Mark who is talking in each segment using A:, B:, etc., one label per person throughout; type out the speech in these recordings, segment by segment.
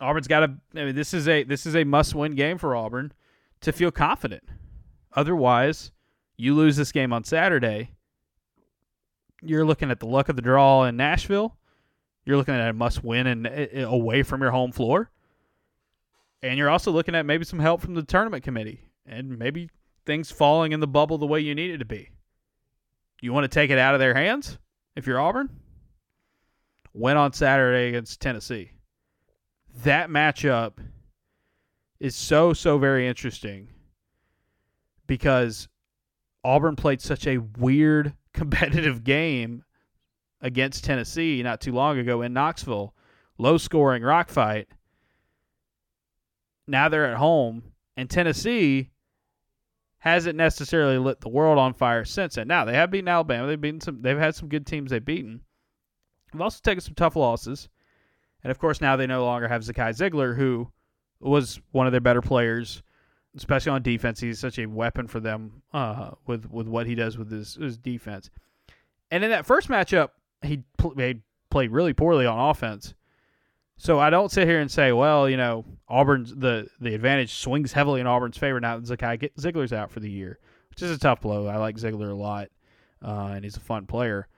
A: Auburn's got to. I mean, this is a this is a must win game for Auburn to feel confident. Otherwise, you lose this game on Saturday. You're looking at the luck of the draw in Nashville. You're looking at a must win and away from your home floor. And you're also looking at maybe some help from the tournament committee and maybe things falling in the bubble the way you need it to be. You want to take it out of their hands if you're Auburn? Win on Saturday against Tennessee. That matchup is so, so very interesting because Auburn played such a weird competitive game against Tennessee not too long ago in Knoxville. Low scoring rock fight. Now they're at home, and Tennessee hasn't necessarily lit the world on fire since then. Now they have beaten Alabama. They've beaten some. They've had some good teams they've beaten. They've also taken some tough losses, and of course now they no longer have Zakai Zeigler, who was one of their better players, especially on defense. He's such a weapon for them uh, with with what he does with his his defense. And in that first matchup, he, pl- played really poorly on offense. So I don't sit here and say, well, you know, Auburn's the the advantage swings heavily in Auburn's favor now that Zakai Zeigler's out for the year, which is a tough blow. I like Zeigler a lot, uh, and he's a fun player,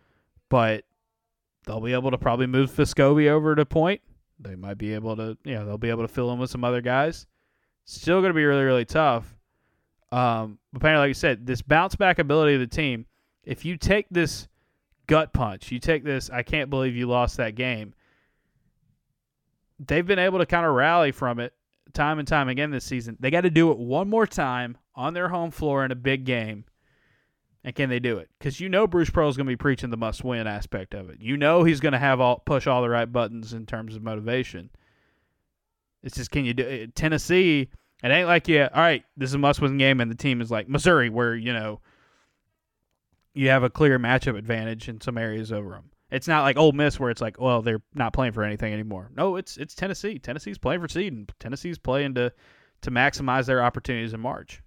A: but they'll be able to probably move Vescovi over to point. They might be able to, you know, they'll be able to fill in with some other guys. Still going to be really, really tough. Um, but apparently, like I said, this bounce back ability of the team. If you take this gut punch, you take this, I can't believe you lost that game they've been able to kind of rally from it time and time again this season. They got to do it one more time on their home floor in a big game. And can they do it? Because you know Bruce Pearl is going to be preaching the must-win aspect of it. You know he's going to have all push all the right buttons in terms of motivation. It's just can you do it? Tennessee? It ain't like yeah, all right, this is a must-win game, and the team is like Missouri, where you know you have a clear matchup advantage in some areas over them. It's not like Ole Miss where it's like, well, they're not playing for anything anymore. No, it's it's Tennessee. Tennessee's playing for seed, and Tennessee's playing to to maximize their opportunities in March.